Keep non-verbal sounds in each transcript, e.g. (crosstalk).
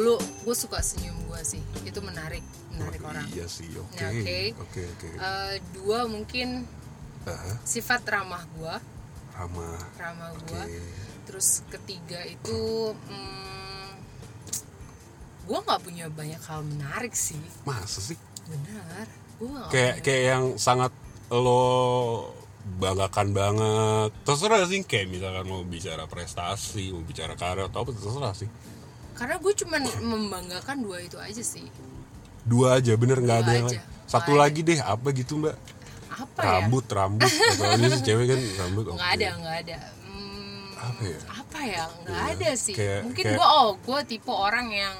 dulu gue suka senyum gue sih. Itu menarik menarik orang. iya sih oke Ya, oke. oke oke. Eh, dua mungkin Ah, sifat ramah gue ramah ramah gue terus ketiga itu hmm, gue nggak punya banyak hal menarik sih. Masa sih? Benar. Gue kayak kayak yang sangat lo banggakan banget. Terserah sih kayak misalkan mau bicara prestasi mau bicara karir atau apa terserah sih karena gue cuman membanggakan dua itu aja sih. Dua aja bener nggak ada yang aja. lain. Satu lagi deh apa gitu mbak? Apa ya? Rambut rambut. (laughs) Apalagi sih cewek kan rambut nggak oke. ada nggak ada. Hmm, apa ya? apa ya? Nggak Iya. ada sih. Kayak- mungkin kayak- gue oh gue tipe orang yang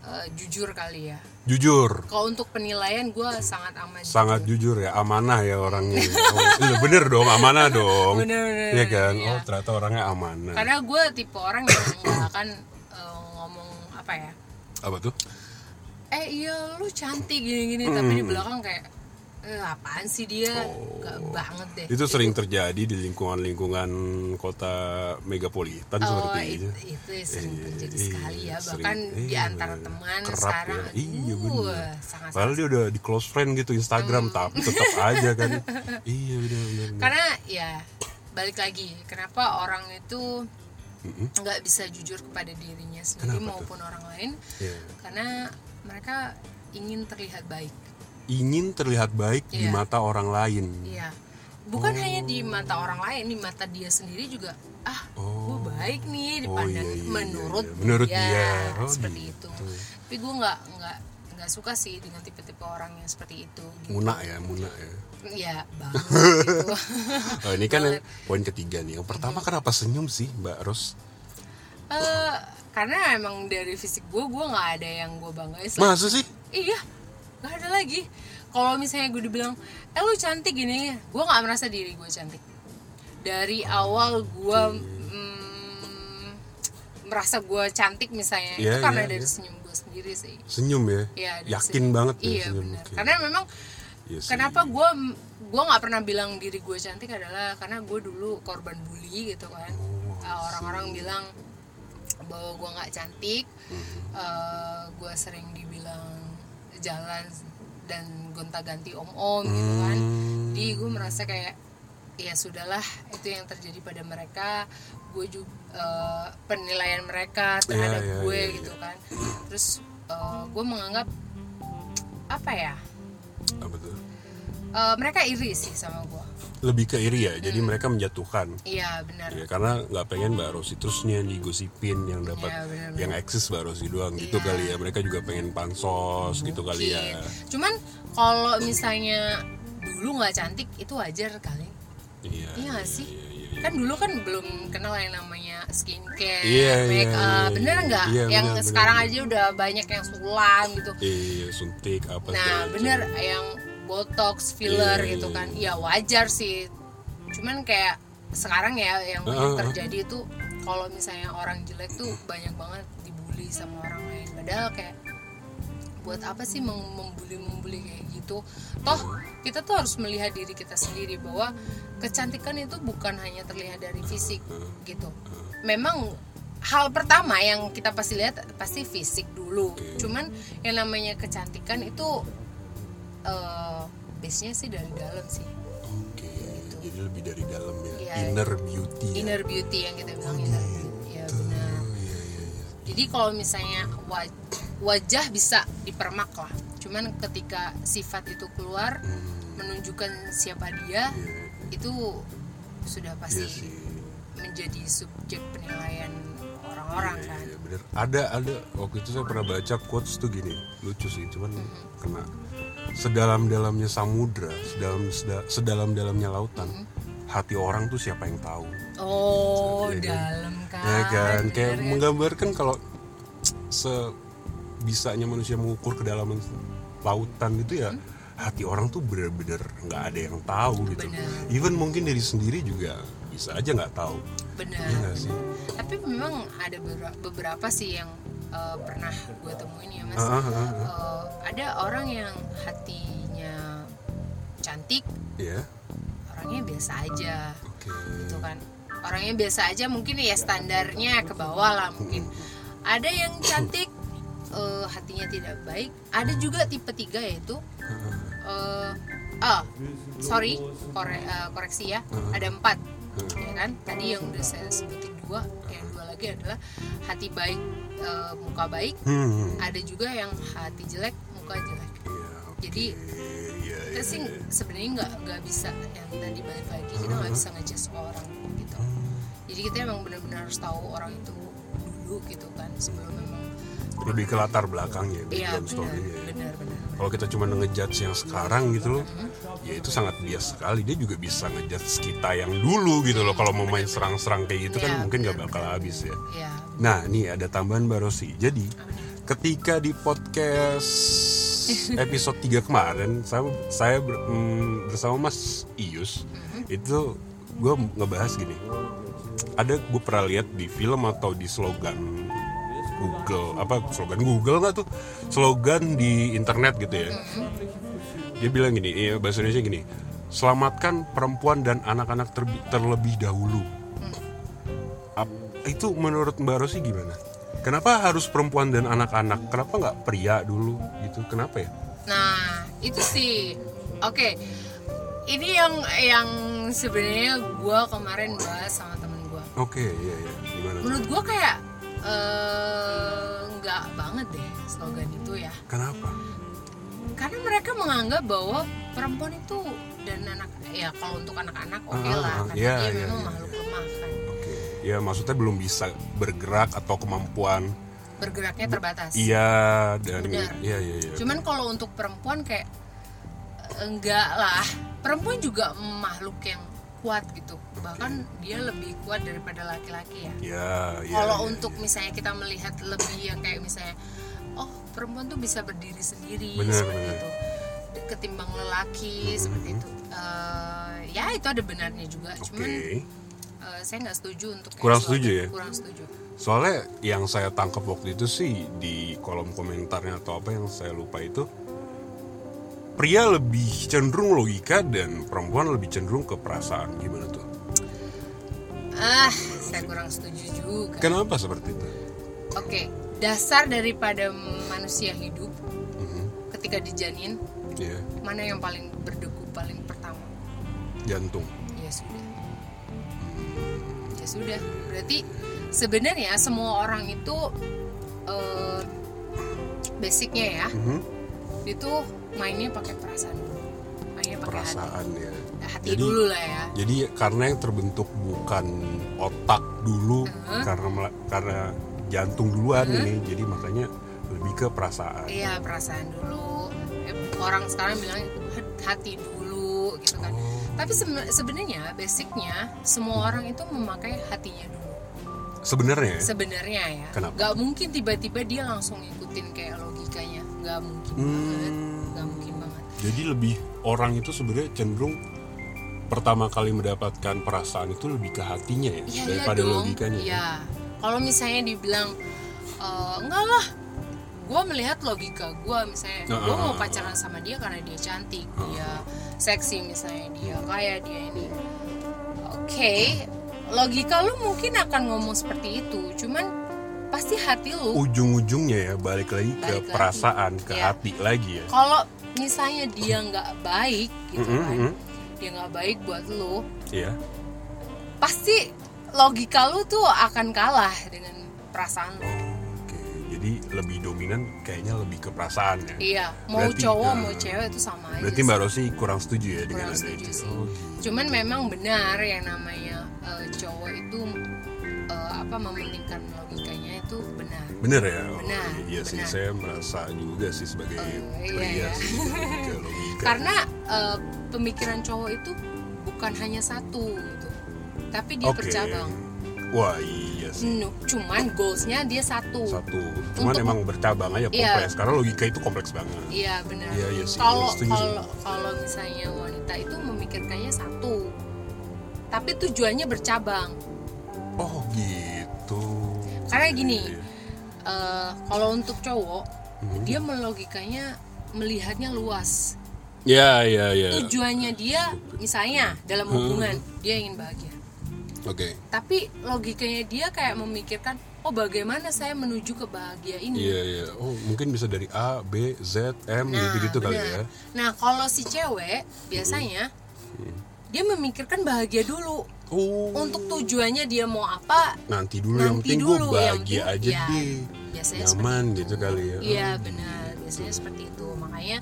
eh, jujur kali ya. Jujur. Kalau untuk penilaian gue sangat amat sangat jujur ya amanah ya orangnya. Oh, iya, bener dong amanah dong. Bener, bener, Iya kan? iya. oh ternyata orangnya amanah. Karena gue tipe orang yang nggak akan apa ya? Apa tuh? Eh iya lu cantik gini-gini. Tapi di belakang kayak eh, apaan sih dia? Gak banget deh. Itu sering terjadi di lingkungan-lingkungan kota megapolitan Oh, seperti itu, itu itu sering Iya, terjadi iya, sekali ya. sering. bahkan di Iya, antara teman Kerap sekarang. ya. Iya, uh, sangat Padahal dia udah di close friend gitu Instagram Hmm. tapi tetap aja kan. (laughs) iya benar benar. benar. karena ya balik lagi. Kenapa orang itu Nggak bisa jujur kepada dirinya sendiri Kenapa tuh? maupun orang lain Iya. karena mereka ingin terlihat baik Ingin terlihat baik di Iya. mata orang lain. iya bukan Oh. hanya di mata orang lain di mata dia sendiri juga ah Oh. gue baik nih Oh, dipandang iya, iya, menurut iya. Menurut dia, dia. Oh, seperti gitu. itu tapi gue nggak nggak nggak suka sih dengan tipe-tipe orang yang seperti itu gitu. Muna ya, muna ya. ya banget gitu (laughs) Oh, ini kan yang poin ketiga nih. Yang pertama kenapa senyum sih, Mbak Ros? Eh, karena emang dari fisik gue gue nggak ada yang gue banggain Masa sih? iya nggak ada lagi kalau misalnya gue dibilang eh lu cantik gini gue nggak merasa diri gue cantik dari awal gue mm, merasa gue cantik misalnya Iya, itu karena iya, dari iya. senyum sendiri sih Senyum ya? Dari Yakin senyum. banget ya iya senyum. benar karena memang Iya kenapa gue gue nggak pernah bilang diri gue cantik adalah karena gue dulu korban bully gitu kan Oh, Uh, orang-orang bilang bahwa gue nggak cantik Mhm. gue sering dibilang jalan dan gonta-ganti om-om gitu kan Hmm. jadi gue merasa kayak ya sudahlah itu yang terjadi pada mereka gue juga penilaian mereka terhadap Iya, iya, gue iya, gitu kan terus gue menganggap apa ya Apa tuh? Eh, mereka iri sih sama gue Lebih ke iri ya. Hmm. Jadi mereka menjatuhkan. iya benar Ya karena nggak pengen Mbak Rosi terusnya digosipin yang dapat Iya, benar-benar. yang eksis Mbak Rosi doang gitu Iya. kali ya. Mereka juga pengen pansos gitu kali ya. Mungkin. cuman kalau misalnya dulu nggak cantik itu wajar kali Iya. Iya nggak sih? iya, iya, iya. kan dulu kan belum kenal yang namanya skincare, Iya, make iya, up, iya, bener iya. nggak? Iya, yang bener, sekarang bener. aja udah banyak yang sulam gitu. Iya, suntik apa Nah bener macam. yang botox, filler Iya, gitu iya, kan, ya wajar sih. Cuman kayak sekarang ya yang yang ah. terjadi itu kalau misalnya orang jelek tuh banyak banget dibully sama orang lain. Padahal kayak buat apa sih mem- membuli membuli kayak gitu toh kita tuh harus melihat diri kita sendiri bahwa kecantikan itu bukan hanya terlihat dari fisik gitu memang hal pertama yang kita pasti lihat pasti fisik dulu cuman yang namanya kecantikan itu eh base nya sih dari dalam sih Oke, jadi lebih dari dalam ya. Iya. Inner beauty. ya. inner beauty yang kita bilang inner beauty ya benar Oh, iya, iya, iya. Jadi kalau misalnya waj- wajah bisa dipermak lah, cuman ketika sifat itu keluar Hmm, menunjukkan siapa dia iya, itu sudah pasti iya sih. menjadi subjek penilaian orang-orang Iya, kan. iya, bener. Ada ada waktu itu saya pernah baca quotes tuh gini, lucu sih, cuman Mm-hmm. kena sedalam-dalamnya samudra, sedalam seda- sedalam-dalamnya lautan. Hati orang tuh siapa yang tahu? Oh, Iya kan? dalam kan. ya kan kayak bener kan? menggambarkan kalau sebisanya manusia mengukur kedalaman lautan itu ya hati orang tuh benar-benar nggak ada yang tahu gitu. Even mungkin diri sendiri juga bisa aja nggak tahu. Benar. Nggak sih? Tapi memang ada beberapa, sih yang eh, pernah gue temuin ya mas. Ah, ah, ah. Eh, ada orang yang hatinya cantik, ya orangnya biasa aja. oke. Gitu kan. Orangnya biasa aja mungkin ya standarnya ke bawah lah mungkin. Ada yang cantik eh, hatinya tidak baik ada juga tipe tiga yaitu eh ah sorry kore- eh, koreksi ya ada empat ya kan? Tadi yang udah saya sebutin dua yang dua lagi adalah hati baik eh, muka baik Hmm. ada juga yang hati jelek muka jelek. Iya, jadi Iya, kita iya, sih iya. sebenarnya nggak nggak bisa yang tadi balik lagi kita nggak bisa ngejudge orang gitu. Jadi kita emang benar-benar harus tahu orang itu dulu gitu kan sebelum memang lebih ke latar belakangnya background benar story-nya. ya. kalau kita cuma ngejudge yang sekarang gitu loh ya itu sangat bias sekali. Dia juga bisa ngejudge kita yang dulu gitu loh. Kalau mau main serang-serang kayak gitu kan Iya, mungkin nggak bakal habis ya. Ya nah nih ada tambahan baru sih. Jadi ketika di podcast (laughs) episode 3 kemarin saya saya ber- mm, bersama Mas Ius itu gue ngebahas gini. Ada gue pernah lihat di film atau di slogan Google apa slogan Google nggak tuh? Slogan di internet gitu ya. Dia bilang gini iya, bahasa Indonesia gini selamatkan perempuan dan anak-anak terbi- terlebih dahulu. Ap- itu menurut Mbak Rosi gimana? Kenapa harus perempuan dan anak-anak? Kenapa nggak pria dulu gitu? Kenapa ya? Nah itu sih. Oke ini yang yang sebenarnya gue kemarin bahas sama temen gue oke iya iya. Gimana? Menurut gue kayak eh, nggak banget deh slogan itu ya. Kenapa? Karena mereka menganggap bahwa perempuan itu dan anak ya kalau untuk anak-anak oke Ah, lah. ah, karena iya, dia iya, memang iya. makhluk lemah kan. Oke. Ya maksudnya belum bisa bergerak atau kemampuan. Bergeraknya terbatas. iya dan Benar. iya iya iya. Cuman kalau untuk perempuan kayak enggak lah. Perempuan juga makhluk yang kuat gitu. Bahkan dia lebih kuat daripada laki-laki ya. Iya iya kalau iya, untuk iya. misalnya kita melihat lebih yang kayak misalnya oh perempuan tuh bisa berdiri sendiri Benar, seperti benar. itu. Ketimbang lelaki seperti itu. Eh, ya itu ada benarnya juga. Oke. Cuman eh, saya nggak setuju untuk Kurang setuju ya? kurang setuju. Soalnya yang saya tangkap waktu itu sih di kolom komentarnya atau apa yang saya lupa itu pria lebih cenderung logika dan perempuan lebih cenderung ke perasaan gimana tuh? ah saya kurang setuju juga Kenapa seperti itu? oke dasar daripada manusia hidup Mhm. ketika dijanin Ya, mana yang paling berdegup paling pertama jantung. ya sudah ya sudah berarti sebenarnya semua orang itu eh, basicnya ya Mhm. itu mainnya pakai perasaan dulu mainnya pakai hati Perasaan ya. hati Jadi- dulu lah ya Jadi karena yang terbentuk bukan otak dulu Uh-huh. karena karena jantung duluan ini, jadi makanya lebih ke perasaan. iya perasaan dulu orang sekarang bilang hati dulu gitu kan Oh. tapi seben- sebenarnya basicnya semua orang itu memakai hatinya dulu Sebenarnya ya? sebenarnya ya Kenapa? nggak mungkin tiba-tiba dia langsung ngikutin kayak logikanya nggak mungkin banget Hmm. nggak mungkin banget Jadi lebih orang itu sebenarnya cenderung pertama kali mendapatkan perasaan itu lebih ke hatinya ya Iya, daripada iya dong. logikanya. Iya. Kalau misalnya dibilang "Eh, enggak lah, gue melihat logika gue misalnya, Nah, gue mau pacaran sama dia karena dia cantik, Ah, dia seksi misalnya, dia kaya, dia ini. Oke, logika lu mungkin akan ngomong seperti itu, cuman pasti hati lu. Ujung-ujungnya ya balik lagi ke Balik lagi. perasaan, ke Iya. hati lagi ya. Kalau misalnya dia nggak baik, gitu Mm-mm, kan, mm. dia nggak baik buat lu, Iya. pasti logika lu tuh akan kalah dengan perasaan lu. Oke, jadi lebih dominan kayaknya lebih ke perasaan ya. Iya, mau Berarti, cowok eh, mau cewek itu sama aja. Berarti. Mbak Rosi kurang setuju ya dengan kurang ada setuju itu. sih. Oh, gitu. Cuman memang benar yang namanya eh, cowok itu apa mementingkan logikanya itu benar. Bener ya? Oh, Benar, iya sih, benar. saya merasa juga sih sebagai iya, pria iya. sih (laughs) logika logika. Karena eh, pemikiran cowok itu bukan hanya satu gitu, tapi dia Oke. bercabang. Wah iya sih. Nu- Cuman goalsnya dia satu. Satu. Cuman Untuk- emang bercabang aja Iya. kompleks. Karena logika itu kompleks banget. Iya benar. Iya, iya sih, Kalau sih. kalau kalau misalnya wanita itu memikirkannya satu, tapi tujuannya bercabang. Oh gitu. Karena gini, Iya. eh, kalau untuk cowok Hmm. dia melogikanya melihatnya luas. Ya ya ya. Tujuannya dia misalnya dalam Hmm. hubungan dia ingin bahagia. Oke. Tapi logikanya dia kayak memikirkan oh bagaimana saya menuju ke bahagia ini Iya iya. Oh mungkin bisa dari A, B, Z, M gitu-gitu kali benar. ya. Nah, kalau si cewek biasanya Hmm. Dia memikirkan bahagia dulu. Oh Untuk tujuannya dia mau apa? nanti dulu yang nanti penting gue dulu, yang bahagia penting- aja ya, deh. Biasanya Nyaman gitu itu. kali ya. Iya, benar. Biasanya seperti itu. Makanya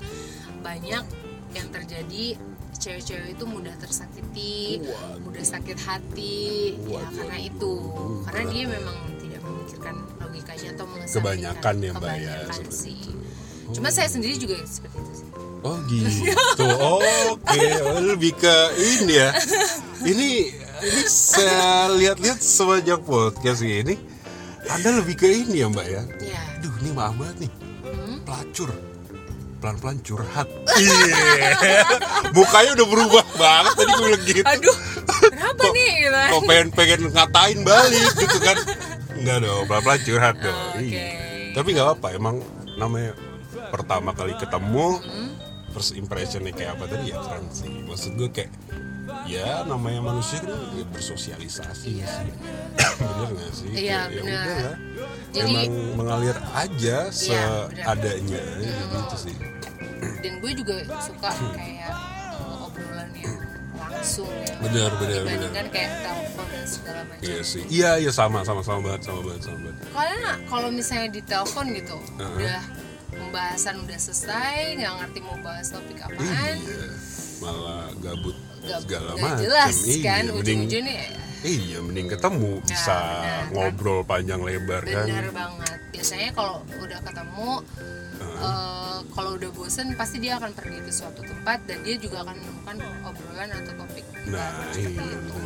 banyak yang terjadi cewek-cewek itu mudah tersakiti, Waduh. mudah sakit hati, ya Waduh, karena waduh. itu. Hmm, Karena dia memang tidak memikirkan logikanya atau mengesampingkan Kebanyakan ya, Mbak, ya, sih. itu. Cuma saya sendiri juga seperti itu sih. Oh gitu. Oke, Oh, lebih ke ini ya. Ini ini saya lihat-lihat semenjak podcast ini Anda lebih ke ini ya, Mbak ya. Iya. Aduh, ini maaf banget nih. Hmm? Pelacur. Pelan-pelan curhat. Iya. Mukanya udah berubah banget tadi gue bilang gitu. Aduh, kenapa nih? Gitu. Kok pengen pengen ngatain balik gitu kan. Enggak dong, pelan-pelan curhat dong. Oke. Iya. Tapi nggak apa, emang namanya pertama kali ketemu Hmm? First impressionnya kayak apa tadi ya keren sih. Maksud gue kayak ya namanya manusia kan ya bersosialisasi Iya, sih. (coughs) bener gak sih? Iya, ya bener. udah lah. Jadi- emang mengalir aja Iya, seadanya ya, gitu sih. Dan gue juga suka kayak uh, obrolan yang langsung ya. Bener, bener, Dibandingkan kayak telepon dan segala macam. Iya sih. Iya, iya sama sama sama banget, sama banget, sama banget. Karena kalau misalnya di telepon gitu, Uh-huh. udah pembahasan udah selesai, nggak ngerti mau bahas topik apaan, Iya. Malah gabut segala macam. jelas iya, kan mending ujung-ujungnya ya, Iya, mending ketemu bisa benar. ngobrol panjang lebar kan. benar banget. Biasanya kalau udah ketemu, eh, kalau udah bosen pasti dia akan pergi ke suatu tempat dan dia juga akan menemukan obrolan atau topik Nah, iya, itu.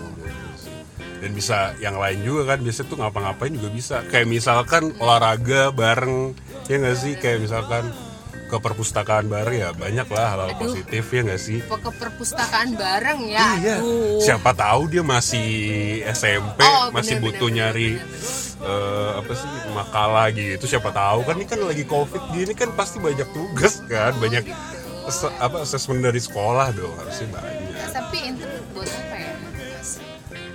Dan bisa yang lain juga kan, biasanya tuh ngapa-ngapain juga bisa. Kayak misalkan olahraga bareng, ya nggak sih? Kayak misalkan ke perpustakaan bareng ya banyak lah hal-hal Aduh. positif ya nggak sih? Ke perpustakaan bareng ya. Iya. aduh. Siapa tahu dia masih SMP, Oh, masih benar, butuh benar, nyari benar, eh, apa sih makalah gitu. Siapa tahu kan ini kan lagi covid gini kan pasti banyak tugas kan, banyak gitu. ase- apa asesmen dari sekolah dong harusnya banyak. Ya, tapi buat apa ya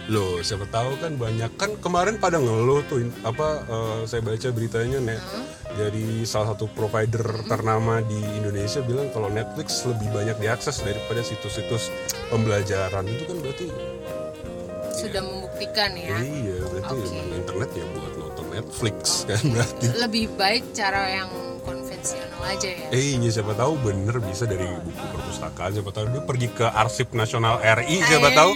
Loh, siapa tahu kan banyak. Kan kemarin pada ngeluh tuh apa eh, saya baca beritanya net. Dari salah satu provider ternama di Indonesia bilang kalau Netflix lebih banyak diakses daripada situs-situs pembelajaran. Itu kan berarti sudah membuktikan ya? Iya berarti emang internet ya buat nonton Netflix kan berarti. lebih baik cara yang konvensional aja ya. Eh, iya siapa tahu bener bisa dari buku perpustakaan, siapa tahu dia pergi ke Arsip Nasional RI, siapa tahu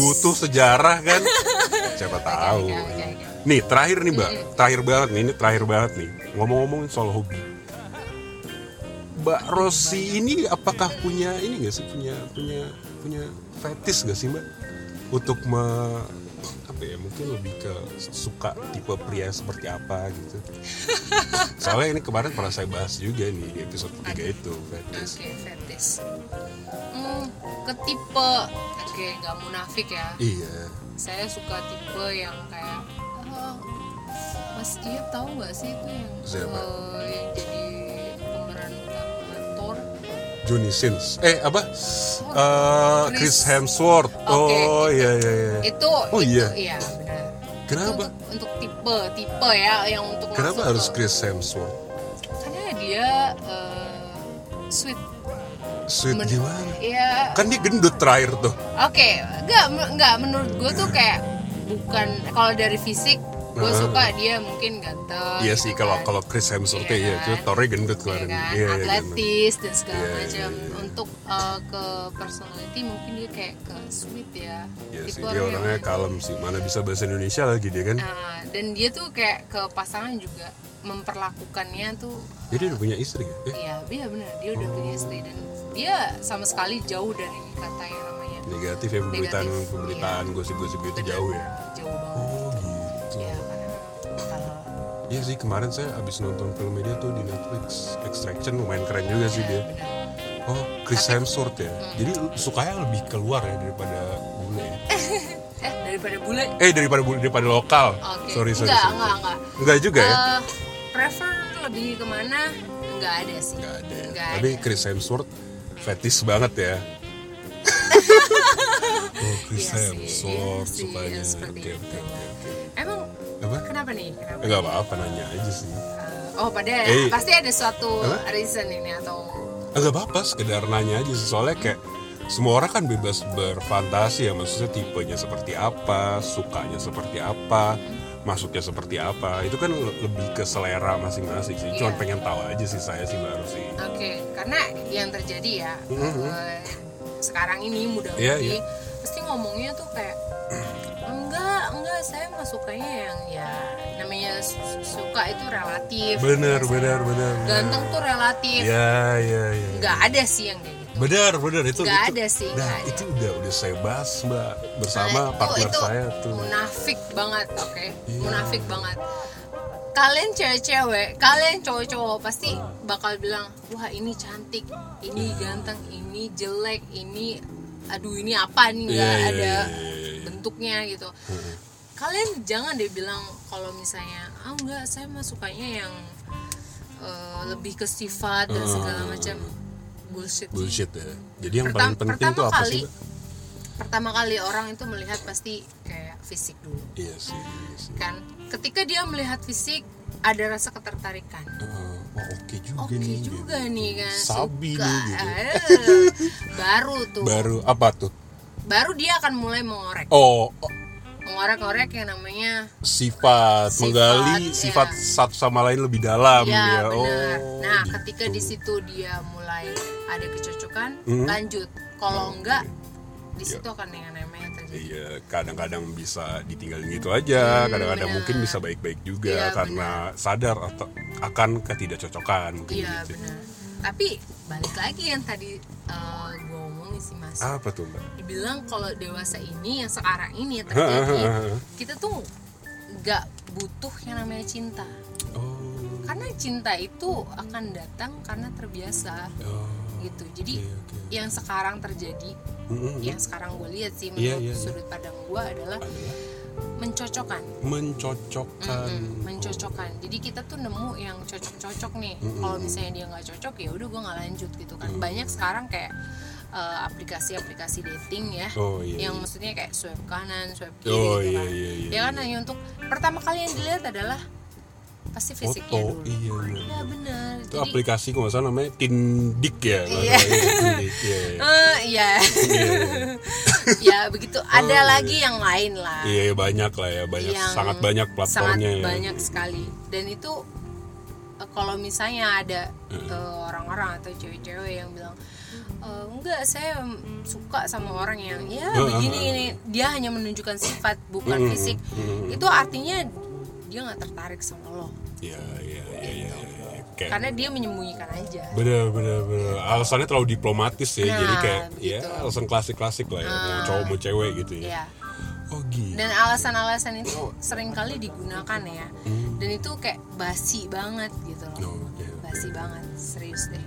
butuh sejarah kan, (laughs) siapa tahu. oke. Nih terakhir nih mbak, terakhir banget nih, ini terakhir banget nih, ngomong-ngomongin soal hobi. Mbak Rosi ini apakah punya ini gak sih punya punya punya fetis gak sih mbak? Untuk me, apa ya mungkin lebih ke suka tipe pria seperti apa gitu. (laughs) Soalnya ini kemarin pernah saya bahas juga nih di episode ketiga itu fetis. oke fetis hmm, ke tipe oke nggak munafik ya Iya. saya suka tipe yang kayak eh, Mas Iya tahu nggak sih itu yang Siapa? eh, yang jadi Johnny Sins. Eh apa? Eh, Chris Chris- Hemsworth. Oke, Oh itu. iya iya iya. itu Oh, itu, iya? iya benar Kenapa? Itu untuk, untuk tipe tipe ya yang untuk Kenapa harus ke- Chris Hemsworth? karena dia eh, sweet Sweet Men- gimana? ya Kan dia gendut terakhir tuh. oke nggak nggak menurut gue tuh kayak bukan kalau dari fisik gue suka dia mungkin ganteng Iya gitu sih kalau kan. kalau Chris Hemsworth Iya ya, kan? itu Thor-nya gendut Iya kemarin. kan? Iya iya gendut. atletis dan segala Iya, iya, macam iya. untuk uh, ke personality mungkin dia kayak ke sweet ya Iya Tipe sih, dia yang- orangnya kalem sih. Mana bisa bahasa Indonesia lagi dia kan? Nah, dan dia tuh kayak ke pasangan juga memperlakukannya tuh Jadi udah punya istri ya? Eh, iya iya benar dia udah punya Oh. istri dan dia sama sekali jauh dari kata yang namanya negatif ya pemberitaan Negatif, pemberitaan gosip-gosip itu jauh ya. jauh banget Oh Iya sih kemarin saya abis nonton film dia tuh di Netflix Extraction lumayan keren juga sih dia. Oh Chris Hemsworth ya. Jadi sukanya lebih keluar ya daripada bule ya. (laughs) eh daripada bule Eh daripada bule daripada lokal. Oke. Sorry sorry. enggak, sorry, enggak, enggak. Enggak juga ya? Eh, prefer lebih ke mana? Enggak ada sih. Enggak ada. ya. Enggak Tapi ada. Chris Hemsworth fetis banget ya. (laughs) oh Chris Iya Hemsworth iya sukanya. seperti itu. oke. Emang apa Kenapa nih? Kenapa? nggak apa-apa nanya aja sih Eh, oh, pada Eh. pasti ada suatu Apa? reason ini atau nggak apa-apa sekedar nanya aja sih soalnya kayak semua orang kan bebas berfantasi ya maksudnya tipenya seperti apa sukanya seperti apa masuknya seperti apa itu kan le- lebih ke selera masing-masing sih cuman Iya. pengen tahu aja sih saya sih baru sih Oke, karena yang terjadi ya eh, sekarang ini muda-mudi Iya, iya. pasti ngomongnya tuh kayak saya mah sukanya yang ya namanya su- suka itu relatif. bener Biasanya. bener bener bener. Ganteng tuh relatif. ya ya ya Nggak ada sih yang kayak gitu. benar benar itu Nggak itu, ada sih, nah, ada. itu udah udah saya bahas mbak bersama Nah, itu- partner itu saya tuh munafik banget, oke? Iya. Munafik banget. Kalian cewek-cewek, kalian cowok-cowok pasti bakal bilang, wah ini cantik, ini ganteng, ini jelek, ini, aduh ini apa nih nggak Iya, iya, ada iya, iya, iya. bentuknya gitu. Kalian jangan deh bilang kalau misalnya, ah enggak, saya mah sukanya yang eh, lebih ke sifat dan segala macam. Bullshit. bullshit ya. Jadi yang Pertam- paling penting pertama tuh apa kali sih pertama kali orang itu melihat pasti kayak fisik dulu. Iya sih iya kan? Ketika dia melihat fisik ada rasa ketertarikan. Oh, oke juga oke nih juga gitu. nih kan? Sabi suka. nih, gitu. Eh, baru tuh. Baru apa tuh? Baru dia akan mulai mengorek. Oh, oh, mengorek-ngorek yang namanya sifat, Sifat, menggali ya. sifat satu sama lain lebih dalam ya ya. benar Oh, nah gitu. ketika di situ dia mulai ada kecocokan Mhm. lanjut kalau enggak di Iya. situ akan yang namanya terjadi Iya, kadang-kadang bisa ditinggalin gitu aja, Hmm, kadang-kadang benar. mungkin bisa baik-baik juga Iya, karena sadar atau akan ketidakcocokan mungkin iya gitu. benar tapi balik lagi yang tadi eh, gue omongin sih mas. Apa tuh mbak? dibilang kalau dewasa ini yang sekarang ini yang terjadi (laughs) kita tuh nggak butuh yang namanya cinta. Oh, karena cinta itu akan datang karena terbiasa. Oh, gitu. Jadi oke, oke. yang sekarang terjadi Mm-mm. yang sekarang gue lihat sih Iya, menurut iya, iya. sudut pandang gue adalah mencocokkan. Mencocokkan. Mm-mm, mencocokkan. Jadi kita tuh nemu yang cocok-cocok nih. Mm-mm. kalau misalnya dia nggak cocok ya udah gue nggak lanjut gitu kan. Banyak sekarang kayak eh, aplikasi-aplikasi dating ya Oh iya. yang iya. maksudnya kayak swipe kanan swipe kiri Oh gitu iya kan iya iya. ya kan hanya untuk pertama kali yang dilihat adalah pasti fisiknya Foto, dulu iya benar. ya benar Itu jadi aplikasi kalau salah namanya Tindik ya. Iya. Tindik, iya, iya. eh, (laughs) iya Iya, (laughs) ya begitu ada iya. lagi yang lain lah Iya iya, banyak lah ya, banyak yang sangat banyak platformnya sangat ya. banyak sekali dan itu eh, kalau misalnya ada eh, orang-orang atau cewek-cewek yang bilang "Eh, enggak saya suka sama orang yang ya Heeh, begini heeh. ini dia hanya menunjukkan sifat bukan fisik itu artinya dia nggak tertarik sama lo Iya iya iya iya. iya. Kayak karena dia menyembunyikan aja bener bener bener alasannya terlalu diplomatis ya Nah, jadi kayak ya gitu. alasan klasik klasik lah ya mau Ah. cowok mau cewek gitu ya ya oh gitu dan alasan-alasan itu sering kali digunakan ya Hmm. dan itu kayak basi banget gitu loh Oh, oke. basi banget serius deh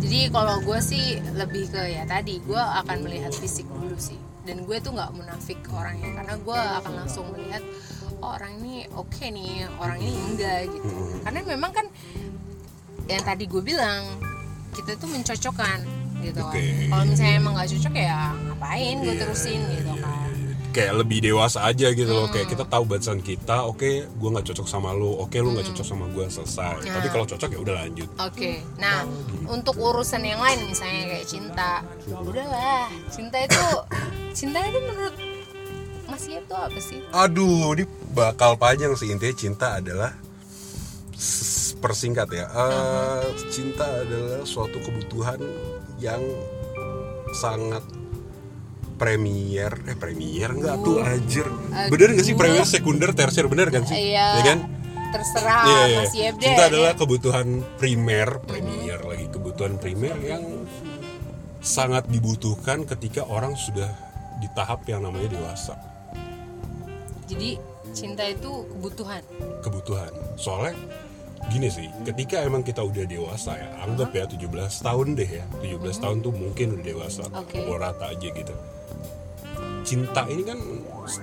jadi kalau gue sih lebih ke ya tadi gue akan melihat fisik dulu sih dan gue tuh nggak munafik orangnya karena gue akan langsung melihat oh, orang ini oke nih orang ini enggak gitu Hmm. karena memang kan yang tadi gue bilang kita tuh mencocokkan gitu kan Oke. kalau misalnya emang nggak cocok ya ngapain gue Iya, terusin gitu kan. Kayak lebih dewasa aja gitu loh. Kayak Hmm. kita tahu batasan kita oke gue nggak cocok sama lu oke lu nggak cocok sama gue selesai. Nah. tapi kalau cocok ya udah lanjut. Oke, nah untuk urusan yang lain misalnya kayak cinta, udahlah cinta itu cinta itu menurut Mas Yep tuh apa sih? aduh ini bakal panjang sih. Intinya cinta adalah persingkat ya. Eh, cinta adalah suatu kebutuhan yang sangat premier eh premier enggak tuh anjir. Bener gak sih premier sekunder tersier bener kan sih? Iya. ya kan? Terserah Iya, iya. Mas Yep deh. cinta adalah kebutuhan primer premier lagi kebutuhan primer yang sangat dibutuhkan ketika orang sudah di tahap yang namanya dewasa. Jadi cinta itu kebutuhan. kebutuhan. Soalnya gini sih ketika emang kita udah dewasa ya anggap ya 17 tahun deh ya. 17 tahun tuh mungkin udah dewasa. Pukul rata aja gitu cinta ini kan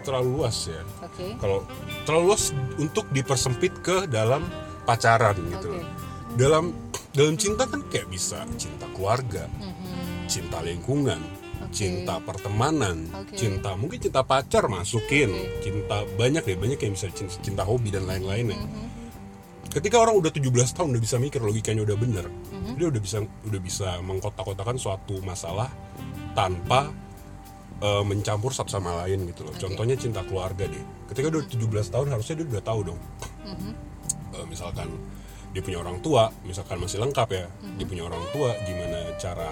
terlalu luas ya Oke. kalau terlalu luas untuk dipersempit ke dalam pacaran gitu Oke. dalam dalam cinta kan kayak bisa cinta keluarga Mhm. cinta lingkungan cinta pertemanan, Oke. cinta mungkin cinta pacar masukin, cinta banyak deh banyak yang bisa cinta, cinta hobi dan lain-lainnya. Mm-hmm. Ketika orang udah 17 tahun udah bisa mikir logikanya udah bener, Mm-hmm. dia udah bisa udah bisa mengkotak-kotakan suatu masalah tanpa eh, mencampur satu sama lain gitu loh. Contohnya cinta keluarga deh. Ketika udah 17 tahun harusnya dia udah tahu dong. Mm-hmm. Eh, misalkan dia punya orang tua, misalkan masih lengkap ya, dia punya orang tua, gimana cara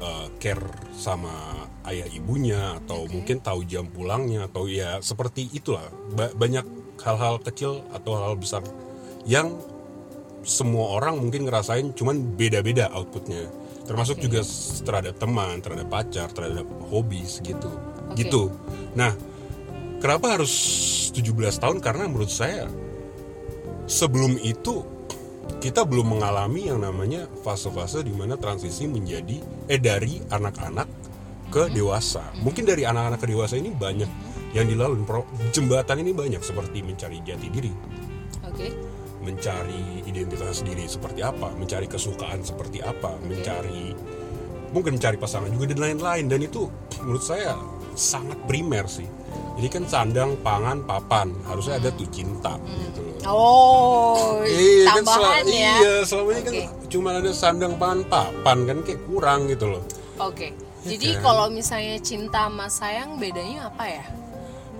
eh, care sama ayah ibunya atau mungkin tahu jam pulangnya atau ya seperti itulah Ba- banyak hal-hal kecil atau hal-hal besar yang semua orang mungkin ngerasain cuman beda-beda outputnya termasuk Oke. juga terhadap teman terhadap pacar terhadap hobi segitu. Oke. gitu. Nah kenapa harus 17 tahun? Karena menurut saya sebelum itu kita belum mengalami yang namanya fase-fase di mana transisi menjadi eh dari anak-anak ke dewasa. Mungkin dari anak-anak ke dewasa ini banyak yang dilalui. Jembatan ini banyak seperti mencari jati diri, oke mencari identitas diri seperti apa, mencari kesukaan seperti apa, mencari mungkin mencari pasangan juga dan lain-lain dan itu menurut saya sangat primer sih. Jadi kan sandang, pangan, papan harusnya ada tuh cinta gitu loh. oh Iya, kan tambahan sel- ya Iya, selama ini kan Oke. cuma ada sandang pangan papan kan kayak kurang gitu loh. oke Ya jadi kan? kalau misalnya cinta sama sayang bedanya apa ya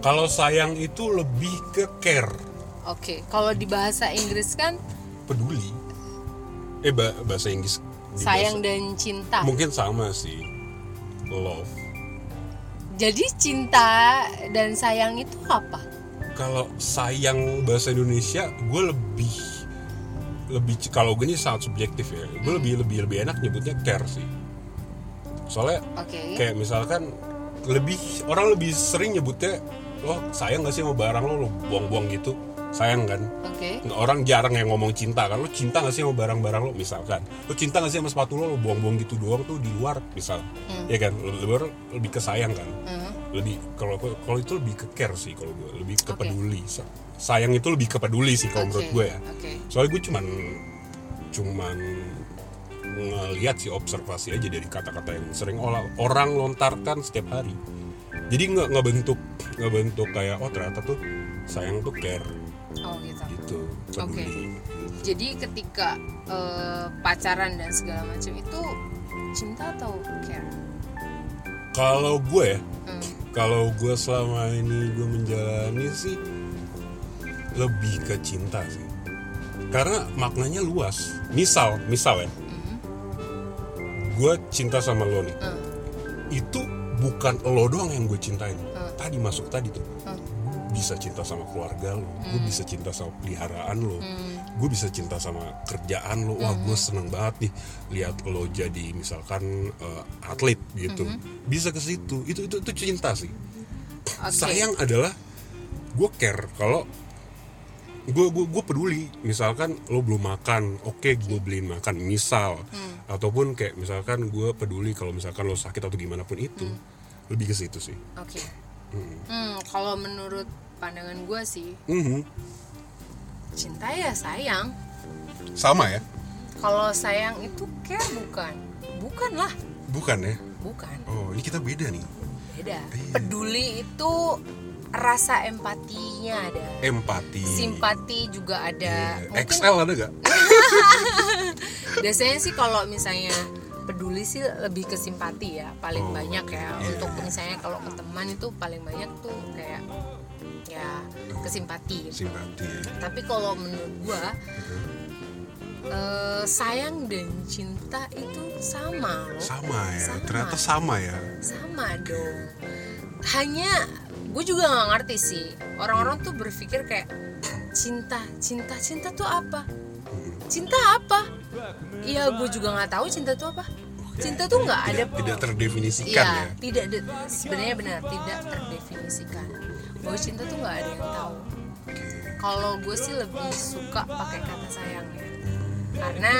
Kalau sayang itu lebih ke care, oke kalau di bahasa Inggris kan peduli. Eh ba- bahasa Inggris sayang bahasa- dan cinta mungkin sama sih. Love. jadi cinta dan sayang itu apa Kalau sayang bahasa Indonesia gue lebih lebih kalau gue ini sangat subjektif ya. Gue lebih lebih lebih enak nyebutnya care sih. Soalnya oke kayak misalkan lebih orang lebih sering nyebutnya lo sayang gak sih sama barang lo lo buang-buang gitu sayang kan? Oke. Orang jarang yang ngomong cinta kan? Lo cinta gak sih sama barang-barang lo misalkan. Lo cinta gak sih sama sepatu lo lo buang-buang gitu doang tuh di luar misal. Ya kan? Lebih lebih ke sayang kan? Hmm. lebih kalau kalau itu lebih ke care sih kalau gue lebih ke peduli. Sa- sayang itu lebih ke peduli sih kalau menurut Oke, gue ya. Oke. Soalnya gue cuman cuman ngelihat sih observasi aja dari kata-kata yang sering orang lontarkan setiap hari. Jadi nggak nggak bentuk nggak bentuk kayak oh ternyata tuh sayang tuh care oh gitu. Gitu peduli jadi ketika eh, pacaran dan segala macam itu cinta atau care? Kalau gue ya Hmm. kalau gue selama ini gue menjalani sih lebih ke cinta sih. Karena maknanya luas. Misal misal ya. Gue cinta sama lo nih. Hmm. itu bukan lo doang yang gue cintain. Tadi masuk tadi tuh. Hmm. Bisa cinta sama keluarga lo gue bisa cinta sama peliharaan lo gue bisa cinta sama kerjaan lo wah gue seneng banget nih lihat lo jadi misalkan eh, atlet gitu. Bisa ke situ. Itu itu itu cinta sih. Oke. sayang adalah gue care kalau gue gue gue peduli. Misalkan lo belum makan oke gue beliin makan. Misal ataupun kayak misalkan gue peduli kalau misalkan lo sakit atau gimana pun itu lebih ke situ sih. Oke. Hmm, kalau menurut pandangan gue sih. Mhm. cinta ya sayang. Sama ya? Kalau sayang itu care bukan. Bukan lah. Bukan ya? Bukan. Oh ini kita beda nih. Beda. Iya. peduli itu rasa empatinya ada. Empati. Simpati juga ada. Iya. mungkin XL ada gak (laughs) biasanya sih kalau misalnya peduli sih lebih ke simpati ya paling Oh, banyak ya. iya. untuk misalnya kalau ke teman itu paling banyak tuh kayak ya ke simpati simpati ya. tapi kalau menurut gua eh, sayang dan cinta itu sama loh. Sama ya Sama. ternyata sama ya. Sama dong. Hanya gue juga nggak ngerti sih. Orang-orang tuh berpikir kayak cinta cinta cinta tuh apa? Cinta apa? Ya gue juga nggak tahu cinta tuh apa. Cinta tuh nggak ada tidak, terdefinisikan Iya, ya? tidak de- sebenarnya benar tidak terdefinisikan bahwa cinta tuh nggak ada yang tahu kalau gue sih lebih suka pakai kata sayang ya karena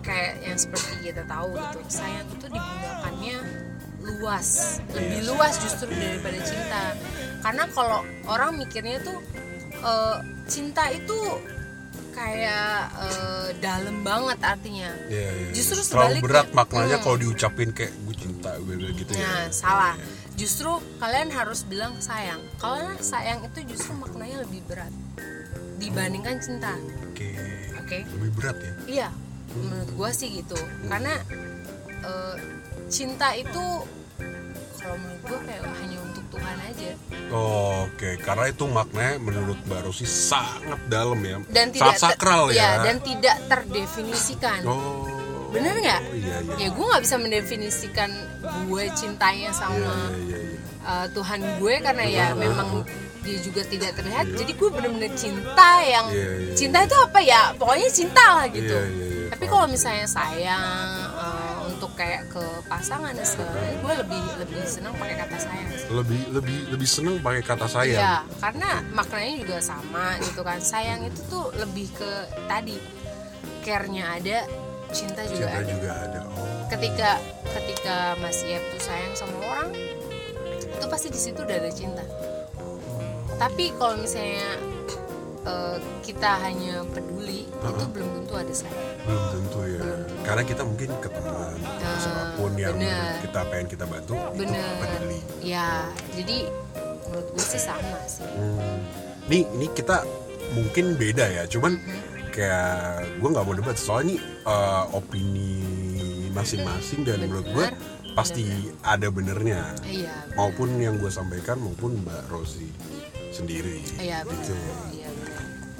kayak yang seperti kita tahu gitu sayang itu digunakannya luas lebih luas justru daripada cinta karena kalau orang mikirnya tuh eh, cinta itu kayak eh, dalam banget artinya Iya, iya. Justru terlalu sebaliknya. berat maknanya Hmm. kalau diucapin kayak gue cinta gue gitu ya Nah, salah. Justru kalian harus bilang sayang. Kalau sayang itu justru maknanya lebih berat dibandingkan cinta. oke Oke? lebih berat ya Iya, menurut gua sih gitu. Karena eh, cinta itu kalau menurut gua kayak hanya untuk Tuhan aja Oh, oke karena itu maknanya menurut Mbak Rosi sangat dalam ya dan tidak sakral ter- ya, dan tidak terdefinisikan. oh Bener nggak? iya iya. Ya gue nggak bisa mendefinisikan gue cintanya sama iya iya, iya. uh, Tuhan gue karena ya memang dia juga tidak terlihat. Jadi gue bener-bener cinta yang Iya, iya, cinta itu apa ya? Pokoknya cinta lah gitu. Iya, iya, iya, tapi kalau misalnya sayang uh, untuk kayak ke pasangan dan segala gue lebih lebih senang pakai kata sayang sih. lebih lebih lebih seneng pakai kata sayang. Iya, karena maknanya juga sama gitu kan. Sayang itu tuh lebih ke tadi care-nya ada, cinta juga cinta ada. juga ada oh Ketika ketika Mas Iep tuh sayang sama orang, itu pasti di situ udah ada cinta. Tapi kalau misalnya eh, kita hanya peduli, itu belum tentu ada sayang. belum tentu ya karena kita mungkin ke teman atau siapa pun yang Ah, bener. kita pengen kita bantu itu Bener. peduli Ya, jadi menurut gue sih sama sih. Hmm. Nih, ini kita mungkin beda ya, cuman Mm-hmm. Kayak gue nggak mau debat soalnya eh, opini masing-masing dan menurut gue Bener. pasti ada benernya Iya, maupun yang gue sampaikan maupun Mbak Rosi sendiri iya gitu. Iya.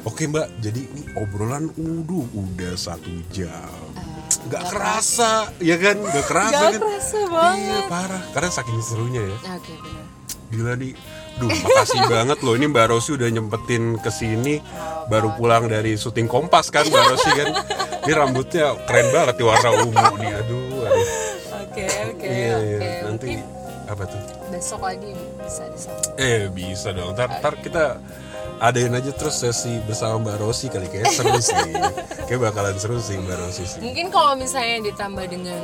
Oke Mbak, jadi ini obrolan udah udah satu jam. Eh, Nggak kerasa, ya kan? Nggak kerasa Nggak kan? kerasa banget. Iya parah, karena saking serunya ya. Oke, benar. Gila nih. Duh, makasih banget loh. Ini Mbak Rosi udah nyempetin ke sini baru pulang dari syuting Kompas kan Mbak Rosi kan. Ini rambutnya keren banget di warna ungu nih. Aduh, aduh. Oke, oke, Iya, oke. iya. Nanti Mungkin apa tuh? besok lagi bisa disambung. Eh, bisa dong. Ntar, ntar kita adain aja terus sesi bersama Mbak Rosi kali kayak seru sih. (laughs) Kayak bakalan seru sih Mbak Rosi sih. Mungkin kalau misalnya ditambah dengan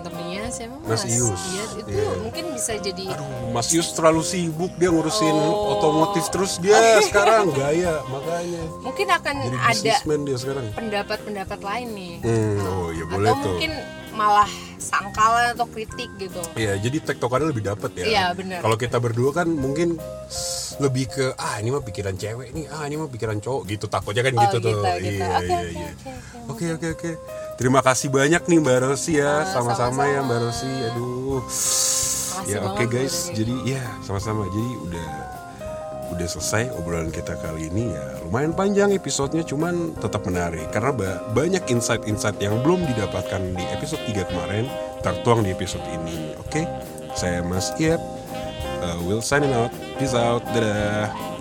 temennya siapa Mas Ius. Iya, itu Iya. mungkin bisa jadi Aduh, Mas Yus terlalu sibuk dia ngurusin Oh. otomotif terus dia (laughs) sekarang gaya makanya. mungkin akan Jadi ada dia sekarang. pendapat-pendapat lain nih. Hmm, oh ya boleh Atau tuh. mungkin malah sangkalan atau kritik gitu. Iya, jadi tektokannya lebih dapet ya. Iya, benar. Kalau kita berdua kan mungkin lebih ke ah ini mah pikiran cewek nih, ah ini mah pikiran cowok gitu takutnya kan Oh, gitu, tuh. gitu, gitu. Iya, Oke, iya, oke, iya. oke, oke. Oke. Terima kasih banyak nih Mbak Rosi ya, sama-sama ya. Mbak Rosi. Aduh. Makasih Ya oke banget guys, jadi ya sama-sama. Jadi udah udah selesai obrolan kita kali ini ya lumayan panjang episodenya cuman tetap menarik karena ba- banyak insight-insight yang belum didapatkan di episode 3 kemarin tertuang di episode ini oke saya Mas Iep uh, will signing out. Peace out. Dadah